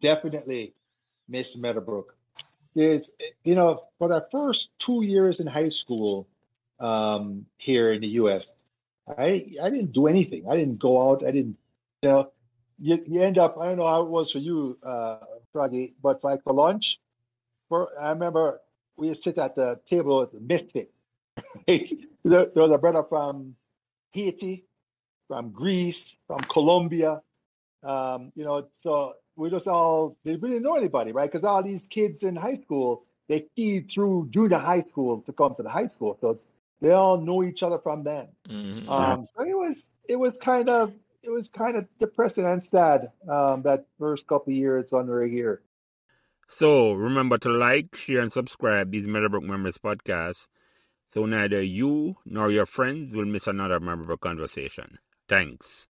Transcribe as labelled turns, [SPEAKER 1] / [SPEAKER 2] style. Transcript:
[SPEAKER 1] definitely miss Meadowbrook. It's you know for the first two years in high school um, here in the U.S. I I didn't do anything. I didn't go out. I didn't you know you, you end up I don't know how it was for you, uh, Froggy, but like for lunch, for I remember we sit at the table with misfit. there, there was a brother from Haiti, from Greece, from Colombia. Um, you know, so we just all didn't really know anybody, right? Because all these kids in high school, they feed through junior high school to come to the high school. So they all know each other from then.
[SPEAKER 2] Mhm.
[SPEAKER 1] Um, so it was it was kind of it was kind of depressing and sad um, that first couple of years under a year.
[SPEAKER 2] So remember to like, share, and subscribe these Meadowbrook Memories podcasts so neither you nor your friends will miss another memorable conversation. Thanks.